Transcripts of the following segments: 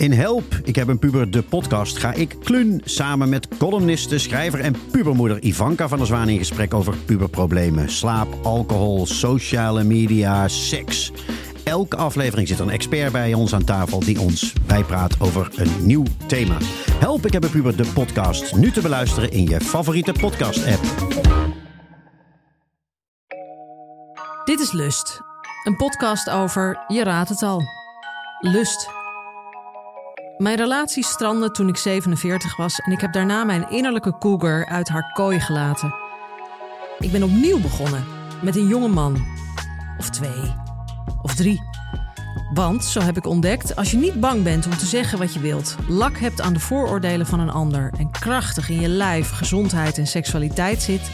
In Help, ik heb een puber, de podcast, ga ik klun samen met columniste, schrijver en pubermoeder Ivanka van der Zwaan in gesprek over puberproblemen. Slaap, alcohol, sociale media, seks. Elke aflevering zit een expert bij ons aan tafel die ons bijpraat over een nieuw thema. Help, ik heb een puber, de podcast. Nu te beluisteren in je favoriete podcast-app. Dit is Lust, een podcast over, je raadt het al, lust. Mijn relatie strandde toen ik 47 was en ik heb daarna mijn innerlijke cougar uit haar kooi gelaten. Ik ben opnieuw begonnen met een jonge man. Of twee. Of drie. Want, zo heb ik ontdekt, als je niet bang bent om te zeggen wat je wilt, lak hebt aan de vooroordelen van een ander en krachtig in je lijf, gezondheid en seksualiteit zit,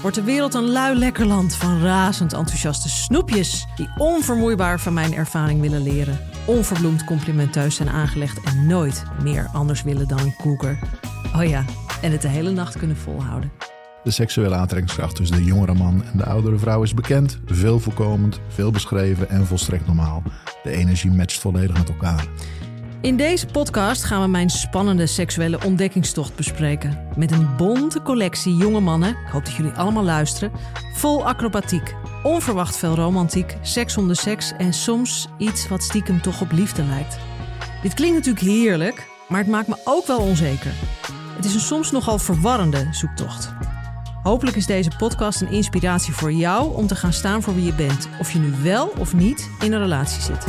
wordt de wereld een lui lekker land van razend enthousiaste snoepjes die onvermoeibaar van mijn ervaring willen leren, onverbloemd complimenteus zijn aangelegd en nooit meer anders willen dan een cougar. Oh ja, en het de hele nacht kunnen volhouden. De seksuele aantrekkingskracht tussen de jongere man en de oudere vrouw is bekend, veel voorkomend, veel beschreven en volstrekt normaal. De energie matcht volledig met elkaar. In deze podcast gaan we mijn spannende seksuele ontdekkingstocht bespreken. Met een bonte collectie jonge mannen, ik hoop dat jullie allemaal luisteren, vol acrobatiek, onverwacht veel romantiek, seks om de seks en soms iets wat stiekem toch op liefde lijkt. Dit klinkt natuurlijk heerlijk, maar het maakt me ook wel onzeker. Het is een soms nogal verwarrende zoektocht. Hopelijk is deze podcast een inspiratie voor jou om te gaan staan voor wie je bent, of je nu wel of niet in een relatie zit.